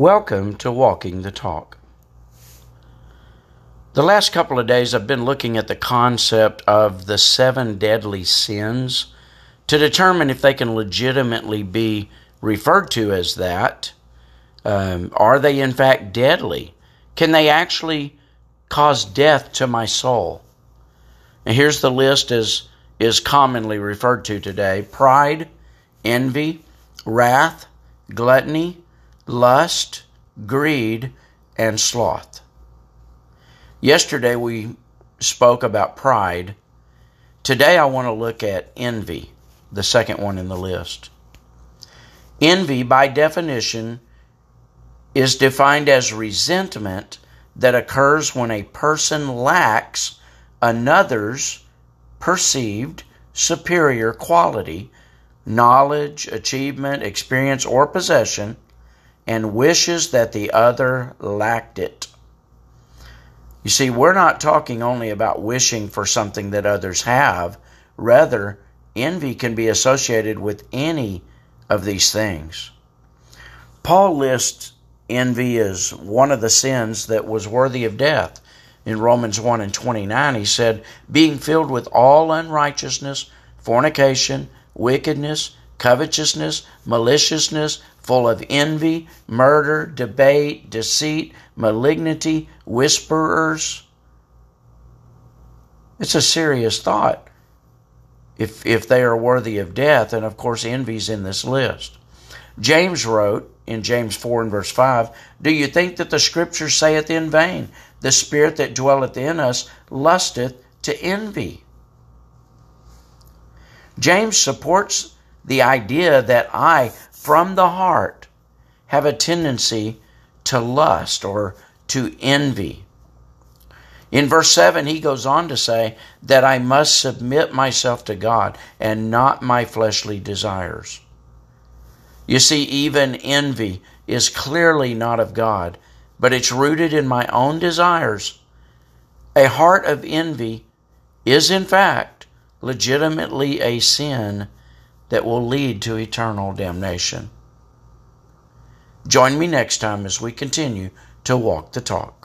Welcome to Walking the Talk. The last couple of days, I've been looking at the concept of the seven deadly sins to determine if they can legitimately be referred to as that. Um, are they in fact deadly? Can they actually cause death to my soul? And here's the list as is commonly referred to today pride, envy, wrath, gluttony, lust, greed, and sloth. Yesterday we spoke about pride. Today I want to look at envy, the second one in the list. Envy, by definition, is defined as resentment that occurs when a person lacks another's perceived superior quality, knowledge, achievement, experience, or possession and wishes that the other lacked it. You see, we're not talking only about wishing for something that others have. Rather, envy can be associated with any of these things. Paul lists envy as one of the sins that was worthy of death. In Romans 1 and 29, he said, Being filled with all unrighteousness, fornication, wickedness, covetousness, maliciousness, full of envy, murder, debate, deceit, malignity, whisperers. It's a serious thought if, if they are worthy of death, and of course, envy's in this list. James wrote in James 4 and verse 5 Do you think that the scripture saith in vain, The spirit that dwelleth in us lusteth to envy? James supports the idea that I, from the heart, have a tendency to lust or to envy. In verse 7, he goes on to say that I must submit myself to God and not my fleshly desires. You see, even envy is clearly not of God, but it's rooted in my own desires. A heart of envy is, in fact, legitimately a sin that will lead to eternal damnation. Join me next time as we continue to walk the talk.